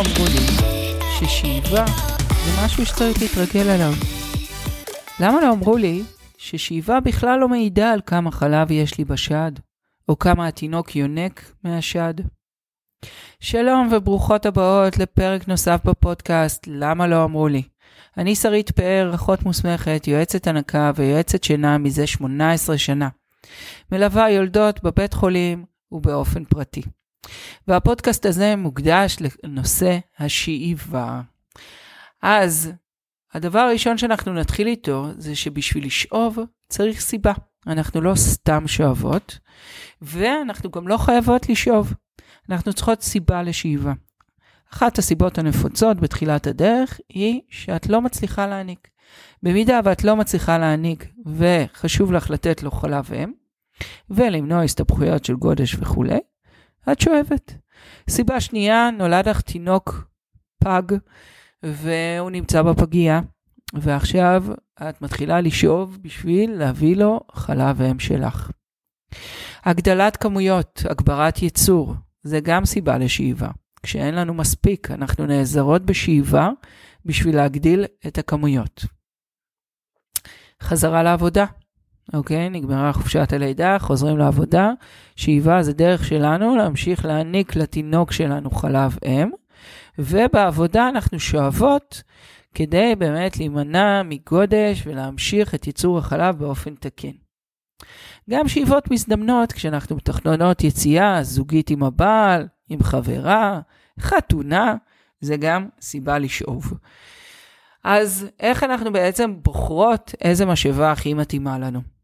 אמרו לי ששאיבה זה משהו שצריך להתרגל אליו? למה לא אמרו לי ששאיבה בכלל לא מעידה על כמה חלב יש לי בשד, או כמה התינוק יונק מהשד? שלום וברוכות הבאות לפרק נוסף בפודקאסט למה לא אמרו לי. אני שרית פאר, אחות מוסמכת, יועצת הנקה ויועצת שינה מזה 18 שנה. מלווה יולדות בבית חולים ובאופן פרטי. והפודקאסט הזה מוקדש לנושא השאיבה. אז הדבר הראשון שאנחנו נתחיל איתו זה שבשביל לשאוב צריך סיבה. אנחנו לא סתם שואבות, ואנחנו גם לא חייבות לשאוב. אנחנו צריכות סיבה לשאיבה. אחת הסיבות הנפוצות בתחילת הדרך היא שאת לא מצליחה להעניק. במידה ואת לא מצליחה להעניק וחשוב לך לתת לו חלב אם, ולמנוע הסתבכויות של גודש וכולי, את שואבת. סיבה שנייה, נולד לך תינוק פג, והוא נמצא בפגייה, ועכשיו את מתחילה לשאוב בשביל להביא לו חלב אם שלך. הגדלת כמויות, הגברת ייצור, זה גם סיבה לשאיבה. כשאין לנו מספיק, אנחנו נעזרות בשאיבה בשביל להגדיל את הכמויות. חזרה לעבודה, אוקיי? נגמרה חופשת הלידה, חוזרים לעבודה. שאיבה זה דרך שלנו להמשיך להעניק לתינוק שלנו חלב אם, ובעבודה אנחנו שואבות כדי באמת להימנע מגודש ולהמשיך את ייצור החלב באופן תקין. גם שאיבות מזדמנות, כשאנחנו מתכננות יציאה זוגית עם הבעל, עם חברה, חתונה, זה גם סיבה לשאוב. אז איך אנחנו בעצם בוחרות איזה משאבה הכי מתאימה לנו?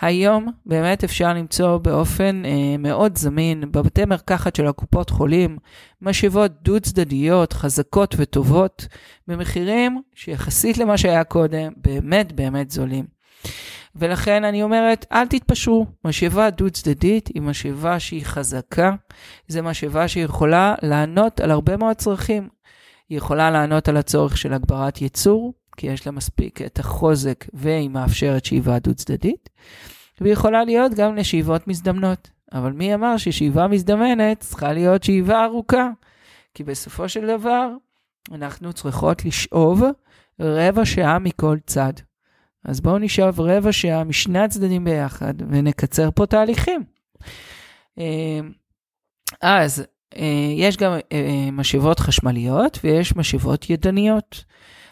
היום באמת אפשר למצוא באופן אה, מאוד זמין בבתי מרקחת של הקופות חולים משאבות דו צדדיות חזקות וטובות במחירים שיחסית למה שהיה קודם באמת באמת זולים. ולכן אני אומרת, אל תתפשרו. משאבה דו צדדית היא משאבה שהיא חזקה, זו משאבה שיכולה לענות על הרבה מאוד צרכים. היא יכולה לענות על הצורך של הגברת ייצור, כי יש לה מספיק את החוזק והיא מאפשרת שאיבה דו צדדית, והיא יכולה להיות גם לשאיבות מזדמנות. אבל מי אמר ששאיבה מזדמנת צריכה להיות שאיבה ארוכה? כי בסופו של דבר אנחנו צריכות לשאוב רבע שעה מכל צד. אז בואו נשאב רבע שעה משני הצדדים ביחד ונקצר פה תהליכים. אה, אז אה, יש גם אה, משאבות חשמליות ויש משאבות ידניות.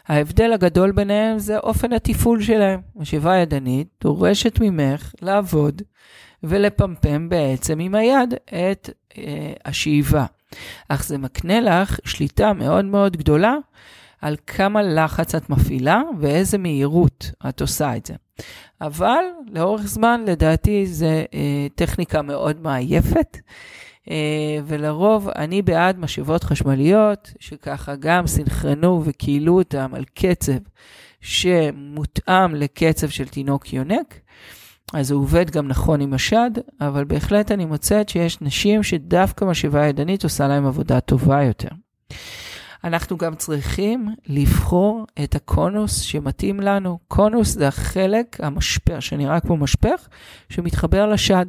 ההבדל הגדול ביניהם זה אופן התפעול שלהם. משאבה ידנית דורשת ממך לעבוד ולפמפם בעצם עם היד את אה, השאיבה. אך זה מקנה לך שליטה מאוד מאוד גדולה על כמה לחץ את מפעילה ואיזה מהירות את עושה את זה. אבל לאורך זמן, לדעתי, זה אה, טכניקה מאוד מעייפת. אה, ולרוב אני בעד משאבות חשמליות, שככה גם סנכרנו וכילו אותם על קצב שמותאם לקצב של תינוק יונק. אז הוא עובד גם נכון עם השד, אבל בהחלט אני מוצאת שיש נשים שדווקא משאבה ידנית עושה להם עבודה טובה יותר. אנחנו גם צריכים לבחור את הקונוס שמתאים לנו. קונוס זה החלק, המשפך, שנראה כמו משפך, שמתחבר לשד.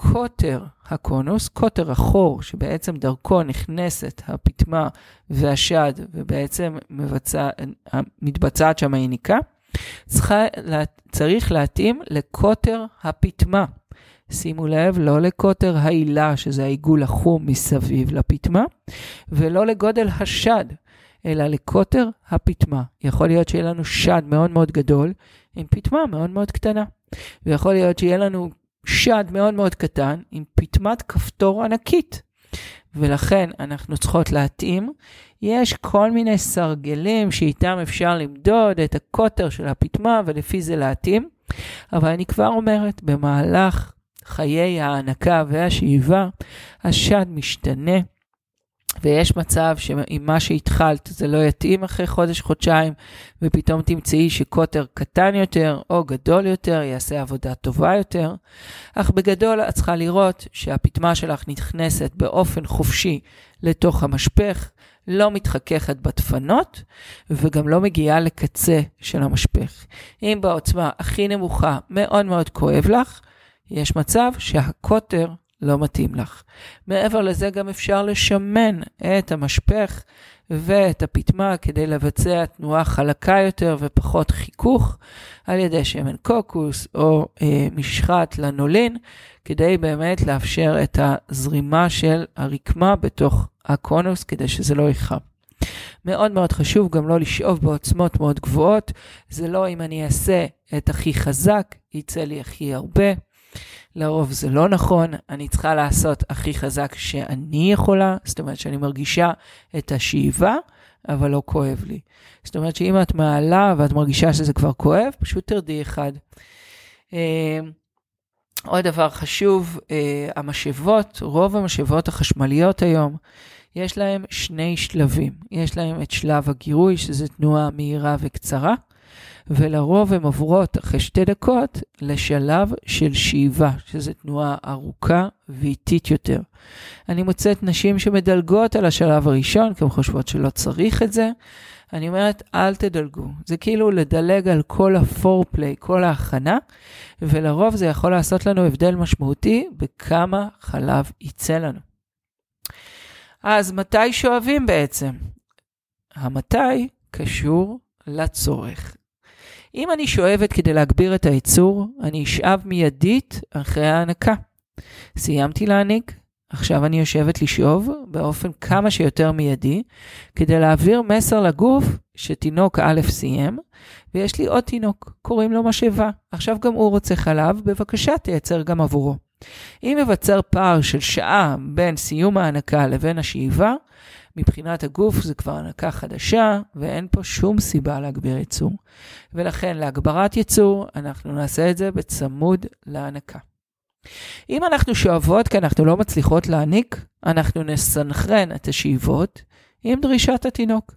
קוטר הקונוס, קוטר החור שבעצם דרכו נכנסת הפטמה והשד ובעצם מבצע, מתבצעת שם היניקה, צריכה, צריך להתאים לקוטר הפטמה. שימו לב, לא לקוטר העילה, שזה העיגול החום מסביב לפטמה, ולא לגודל השד, אלא לקוטר הפטמה. יכול להיות שיהיה לנו שד מאוד מאוד גדול עם פטמה מאוד מאוד קטנה. ויכול להיות שיהיה לנו שד מאוד מאוד קטן עם פטמת כפתור ענקית. ולכן אנחנו צריכות להתאים. יש כל מיני סרגלים שאיתם אפשר למדוד את הקוטר של הפטמה ולפי זה להתאים. אבל אני כבר אומרת, במהלך חיי ההנקה והשאיבה, השד משתנה. ויש מצב שאם מה שהתחלת זה לא יתאים אחרי חודש-חודשיים, ופתאום תמצאי שקוטר קטן יותר או גדול יותר יעשה עבודה טובה יותר. אך בגדול את צריכה לראות שהפטמה שלך נכנסת באופן חופשי לתוך המשפך, לא מתחככת בדפנות, וגם לא מגיעה לקצה של המשפך. אם בעוצמה הכי נמוכה מאוד מאוד כואב לך, יש מצב שהקוטר לא מתאים לך. מעבר לזה גם אפשר לשמן את המשפך ואת הפטמה כדי לבצע תנועה חלקה יותר ופחות חיכוך על ידי שמן קוקוס או אה, משחת לנולין, כדי באמת לאפשר את הזרימה של הרקמה בתוך הקונוס כדי שזה לא יכאב. מאוד מאוד חשוב גם לא לשאוב בעוצמות מאוד גבוהות. זה לא אם אני אעשה את הכי חזק, יצא לי הכי הרבה. לרוב זה לא נכון, אני צריכה לעשות הכי חזק שאני יכולה, זאת אומרת שאני מרגישה את השאיבה, אבל לא כואב לי. זאת אומרת שאם את מעלה ואת מרגישה שזה כבר כואב, פשוט תרדי אחד. אה, עוד דבר חשוב, אה, המשאבות, רוב המשאבות החשמליות היום, יש להם שני שלבים. יש להם את שלב הגירוי, שזה תנועה מהירה וקצרה, ולרוב הן עוברות אחרי שתי דקות לשלב של שאיבה, שזו תנועה ארוכה ואיטית יותר. אני מוצאת נשים שמדלגות על השלב הראשון, כי הן חושבות שלא צריך את זה. אני אומרת, אל תדלגו. זה כאילו לדלג על כל הפורפליי, כל ההכנה, ולרוב זה יכול לעשות לנו הבדל משמעותי בכמה חלב יצא לנו. אז מתי שואבים בעצם? המתי קשור לצורך. אם אני שואבת כדי להגביר את הייצור, אני אשאב מיידית אחרי ההנקה. סיימתי להעניק, עכשיו אני יושבת לשאוב באופן כמה שיותר מיידי, כדי להעביר מסר לגוף שתינוק א' סיים, ויש לי עוד תינוק, קוראים לו משאבה. עכשיו גם הוא רוצה חלב, בבקשה תייצר גם עבורו. אם ייווצר פער של שעה בין סיום ההנקה לבין השאיבה, מבחינת הגוף זה כבר הנקה חדשה, ואין פה שום סיבה להגביר ייצור. ולכן להגברת ייצור, אנחנו נעשה את זה בצמוד להנקה. אם אנחנו שואבות כי אנחנו לא מצליחות להעניק, אנחנו נסנכרן את השאיבות עם דרישת התינוק.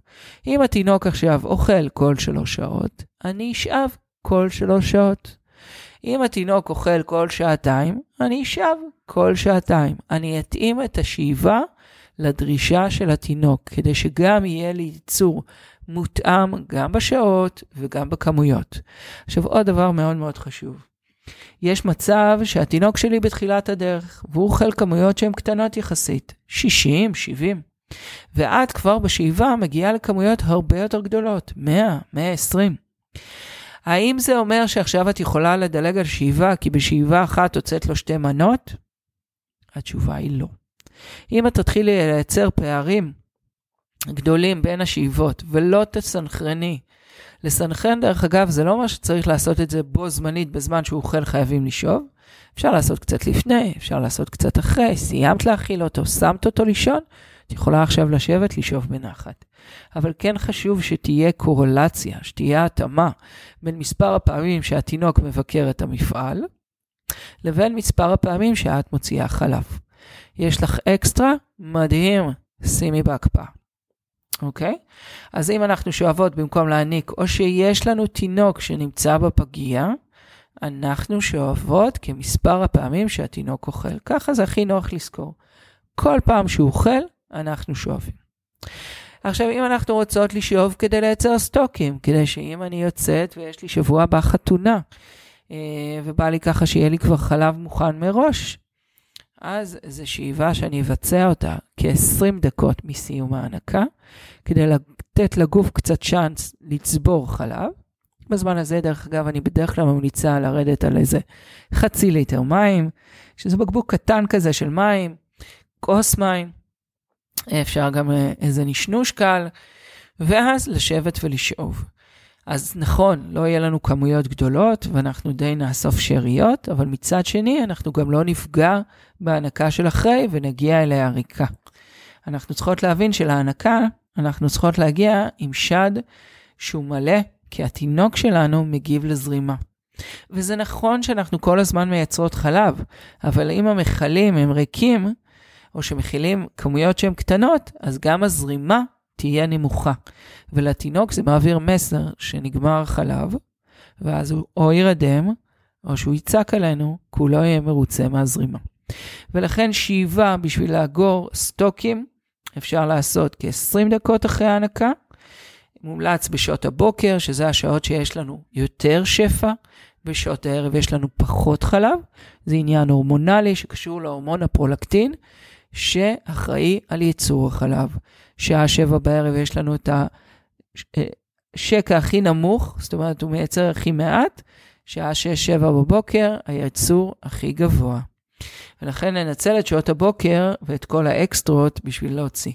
אם התינוק עכשיו אוכל כל שלוש שעות, אני אשאב כל שלוש שעות. אם התינוק אוכל כל שעתיים, אני אשאב כל שעתיים. אני אתאים את השאיבה לדרישה של התינוק, כדי שגם יהיה לי ייצור מותאם גם בשעות וגם בכמויות. עכשיו, עוד דבר מאוד מאוד חשוב. יש מצב שהתינוק שלי בתחילת הדרך, והוא אוכל כמויות שהן קטנות יחסית, 60, 70. ואת כבר בשאיבה מגיעה לכמויות הרבה יותר גדולות, 100, 120. האם זה אומר שעכשיו את יכולה לדלג על שאיבה כי בשאיבה אחת הוצאת לו שתי מנות? התשובה היא לא. אם את תתחילי לייצר פערים גדולים בין השאיבות ולא תסנכרני, לסנכרן דרך אגב זה לא אומר שצריך לעשות את זה בו זמנית בזמן שהוא אוכל חייבים לשאוב. אפשר לעשות קצת לפני, אפשר לעשות קצת אחרי, סיימת להאכיל אותו, שמת אותו לישון, את יכולה עכשיו לשבת, לשאוב בנחת. אבל כן חשוב שתהיה קורלציה, שתהיה התאמה בין מספר הפעמים שהתינוק מבקר את המפעל, לבין מספר הפעמים שאת מוציאה חלב. יש לך אקסטרה? מדהים, שימי בהקפאה. אוקיי? אז אם אנחנו שואבות במקום להעניק, או שיש לנו תינוק שנמצא בפגייה, אנחנו שואבות כמספר הפעמים שהתינוק אוכל. ככה זה הכי נוח לזכור. כל פעם שהוא אוכל, אנחנו שואבים. עכשיו, אם אנחנו רוצות לשאוב כדי לייצר סטוקים, כדי שאם אני יוצאת ויש לי שבוע הבא חתונה, אה, ובא לי ככה שיהיה לי כבר חלב מוכן מראש, אז זו שאיבה שאני אבצע אותה כ-20 דקות מסיום ההנקה, כדי לתת לגוף קצת צ'אנס לצבור חלב. בזמן הזה, דרך אגב, אני בדרך כלל ממליצה לרדת על איזה חצי ליטר מים, שזה בקבוק קטן כזה של מים, כוס מים, אפשר גם אה, איזה נשנוש קל, ואז לשבת ולשאוב. אז נכון, לא יהיה לנו כמויות גדולות ואנחנו די נאסוף שאריות, אבל מצד שני, אנחנו גם לא נפגע בהנקה של אחרי ונגיע אליה ריקה. אנחנו צריכות להבין שלהנקה, אנחנו צריכות להגיע עם שד שהוא מלא, כי התינוק שלנו מגיב לזרימה. וזה נכון שאנחנו כל הזמן מייצרות חלב, אבל אם המכלים הם ריקים, או שמכילים כמויות שהן קטנות, אז גם הזרימה תהיה נמוכה. ולתינוק זה מעביר מסר שנגמר חלב, ואז הוא או ירדם, או שהוא יצעק עלינו, כי הוא לא יהיה מרוצה מהזרימה. ולכן שאיבה בשביל לאגור סטוקים, אפשר לעשות כ-20 דקות אחרי ההנקה, מומלץ בשעות הבוקר, שזה השעות שיש לנו יותר שפע, בשעות הערב יש לנו פחות חלב. זה עניין הורמונלי שקשור להורמון הפרולקטין, שאחראי על ייצור החלב. שעה שבע בערב יש לנו את השקע הכי נמוך, זאת אומרת, הוא מייצר הכי מעט, שעה שש, שבע בבוקר, הייצור הכי גבוה. ולכן ננצל את שעות הבוקר ואת כל האקסטרות בשביל להוציא.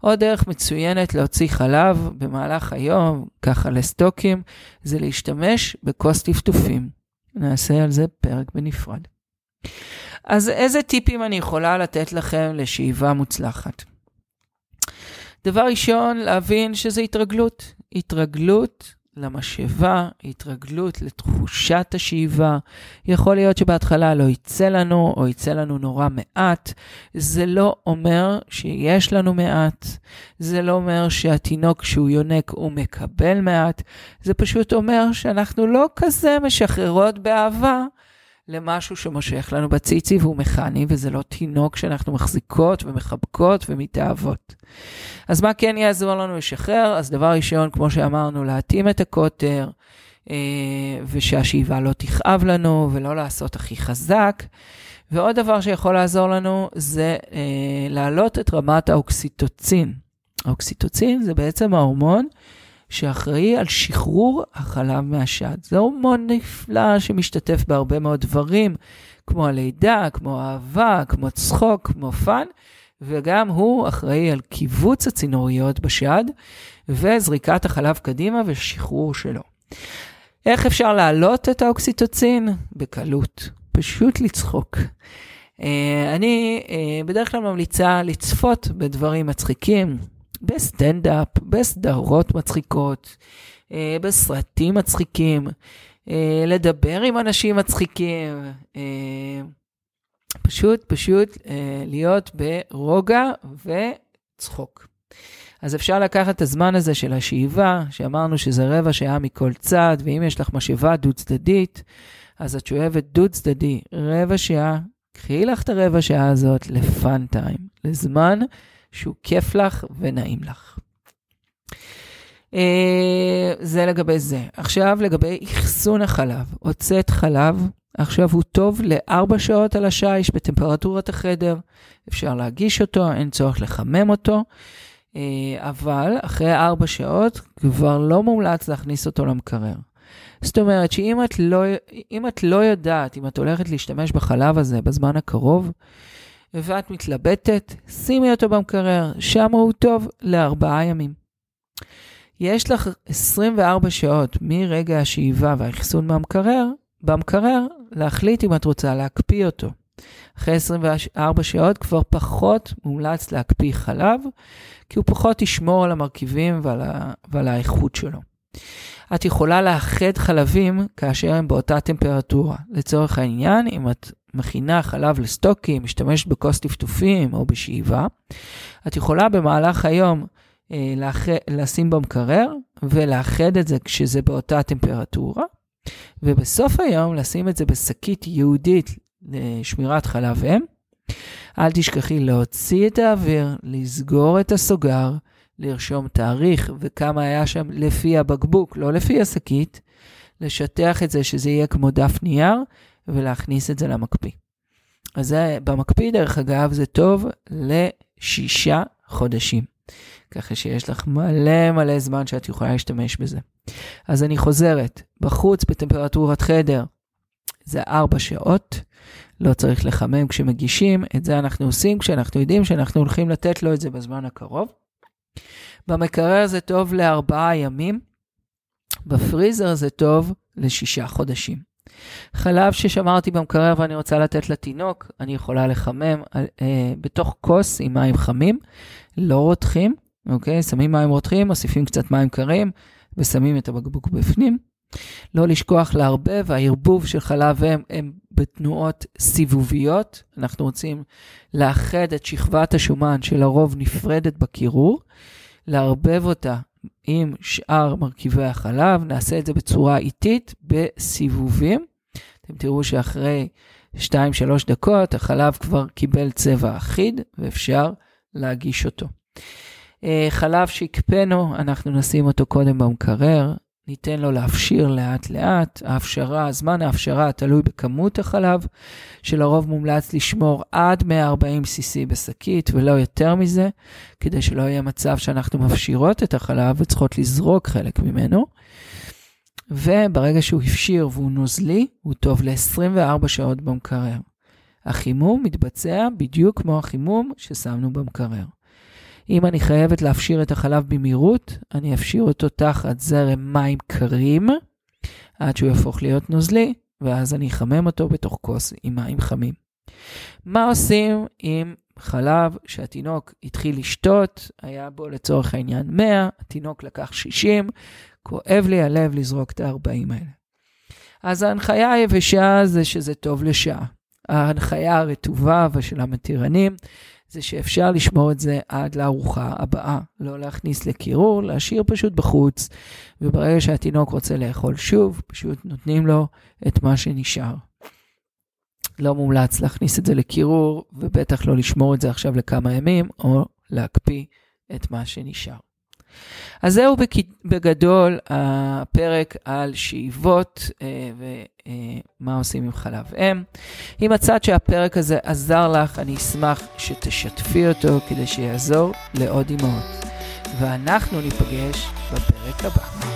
עוד דרך מצוינת להוציא חלב במהלך היום, ככה לסטוקים, זה להשתמש בכוס טפטופים. נעשה על זה פרק בנפרד. אז איזה טיפים אני יכולה לתת לכם לשאיבה מוצלחת? דבר ראשון, להבין שזה התרגלות. התרגלות למשאבה, התרגלות לתחושת השאיבה. יכול להיות שבהתחלה לא יצא לנו, או יצא לנו נורא מעט. זה לא אומר שיש לנו מעט. זה לא אומר שהתינוק כשהוא יונק הוא מקבל מעט. זה פשוט אומר שאנחנו לא כזה משחררות באהבה למשהו שמושך לנו בציצי והוא מכני, וזה לא תינוק שאנחנו מחזיקות ומחבקות ומתאהבות. אז מה כן יעזור לנו לשחרר? אז דבר ראשון, כמו שאמרנו, להתאים את הקוטר, אה, ושהשאיבה לא תכאב לנו ולא לעשות הכי חזק. ועוד דבר שיכול לעזור לנו זה אה, להעלות את רמת האוקסיטוצין. האוקסיטוצין זה בעצם ההורמון שאחראי על שחרור החלב מהשד. זה הורמון נפלא שמשתתף בהרבה מאוד דברים, כמו הלידה, כמו אהבה, כמו צחוק, כמו fun, וגם הוא אחראי על קיבוץ הצינוריות בשד וזריקת החלב קדימה ושחרור שלו. איך אפשר להעלות את האוקסיטוצין? בקלות, פשוט לצחוק. Uh, אני uh, בדרך כלל ממליצה לצפות בדברים מצחיקים, בסטנדאפ, בסדרות מצחיקות, אה, בסרטים מצחיקים, אה, לדבר עם אנשים מצחיקים, אה, פשוט, פשוט להיות ברוגע וצחוק. אז אפשר לקחת את הזמן הזה של השאיבה, שאמרנו שזה רבע שעה מכל צד, ואם יש לך משאבה דו-צדדית, אז את שואבת דו-צדדי רבע שעה, קחי לך את הרבע שעה הזאת לפאן טיים, לזמן שהוא כיף לך ונעים לך. אה, זה לגבי זה. עכשיו לגבי אחסון החלב. הוצאת חלב, עכשיו הוא טוב לארבע שעות על השיש בטמפרטורת החדר. אפשר להגיש אותו, אין צורך לחמם אותו. אה, אבל אחרי ארבע שעות כבר לא מומלץ להכניס אותו למקרר. זאת אומרת שאם את לא, את לא יודעת אם את הולכת להשתמש בחלב הזה בזמן הקרוב, ואת מתלבטת, שימי אותו במקרר, שם הוא טוב לארבעה ימים. יש לך 24 שעות מרגע השאיבה והאחסון מהמקרר, במקרר, להחליט אם את רוצה להקפיא אותו. אחרי 24 שעות כבר פחות מומלץ להקפיא חלב, כי הוא פחות ישמור על המרכיבים ועל, ה... ועל האיכות שלו. את יכולה לאחד חלבים כאשר הם באותה טמפרטורה. לצורך העניין, אם את מכינה חלב לסטוקים, משתמשת בכוס טפטופים או בשאיבה, את יכולה במהלך היום אה, לאח... לשים במקרר ולאחד את זה כשזה באותה טמפרטורה, ובסוף היום לשים את זה בשקית ייעודית לשמירת חלב אם. אל תשכחי להוציא את האוויר, לסגור את הסוגר, לרשום תאריך וכמה היה שם לפי הבקבוק, לא לפי השקית, לשטח את זה שזה יהיה כמו דף נייר ולהכניס את זה למקפיא. אז זה, במקפיא, דרך אגב, זה טוב לשישה חודשים. ככה שיש לך מלא מלא זמן שאת יכולה להשתמש בזה. אז אני חוזרת, בחוץ בטמפרטורת חדר זה ארבע שעות, לא צריך לחמם כשמגישים, את זה אנחנו עושים כשאנחנו יודעים שאנחנו הולכים לתת לו את זה בזמן הקרוב. במקרר זה טוב לארבעה ימים, בפריזר זה טוב לשישה חודשים. חלב ששמרתי במקרר ואני רוצה לתת לתינוק, אני יכולה לחמם אה, בתוך כוס עם מים חמים, לא רותחים, אוקיי? שמים מים רותחים, מוסיפים קצת מים קרים ושמים את הבקבוק בפנים. לא לשכוח לערבב, הערבוב של חלב אם הם בתנועות סיבוביות. אנחנו רוצים לאחד את שכבת השומן שלרוב נפרדת בקירור, לערבב אותה עם שאר מרכיבי החלב, נעשה את זה בצורה איטית, בסיבובים. אתם תראו שאחרי 2-3 דקות החלב כבר קיבל צבע אחיד ואפשר להגיש אותו. אה, חלב שהקפאנו, אנחנו נשים אותו קודם במקרר, ניתן לו להפשיר לאט לאט. ההפשרה, זמן ההפשרה תלוי בכמות החלב, שלרוב מומלץ לשמור עד 140 cc בשקית ולא יותר מזה, כדי שלא יהיה מצב שאנחנו מפשירות את החלב וצריכות לזרוק חלק ממנו. וברגע שהוא הפשיר והוא נוזלי, הוא טוב ל-24 שעות במקרר. החימום מתבצע בדיוק כמו החימום ששמנו במקרר. אם אני חייבת להפשיר את החלב במהירות, אני אפשיר אותו תחת זרם מים קרים, עד שהוא יהפוך להיות נוזלי, ואז אני אחמם אותו בתוך כוס עם מים חמים. מה עושים עם חלב שהתינוק התחיל לשתות, היה בו לצורך העניין 100, התינוק לקח 60, כואב לי הלב לזרוק את ה-40 האלה. אז ההנחיה היבשה זה שזה טוב לשעה. ההנחיה הרטובה ושל המתירנים זה שאפשר לשמור את זה עד לארוחה הבאה. לא להכניס לקירור, להשאיר פשוט בחוץ, וברגע שהתינוק רוצה לאכול שוב, פשוט נותנים לו את מה שנשאר. לא מומלץ להכניס את זה לקירור, ובטח לא לשמור את זה עכשיו לכמה ימים, או להקפיא את מה שנשאר. אז זהו בגדול הפרק על שאיבות אה, ומה אה, עושים עם חלב אם. אם מצאת שהפרק הזה עזר לך, אני אשמח שתשתפי אותו כדי שיעזור לעוד אמהות. ואנחנו ניפגש בפרק הבא.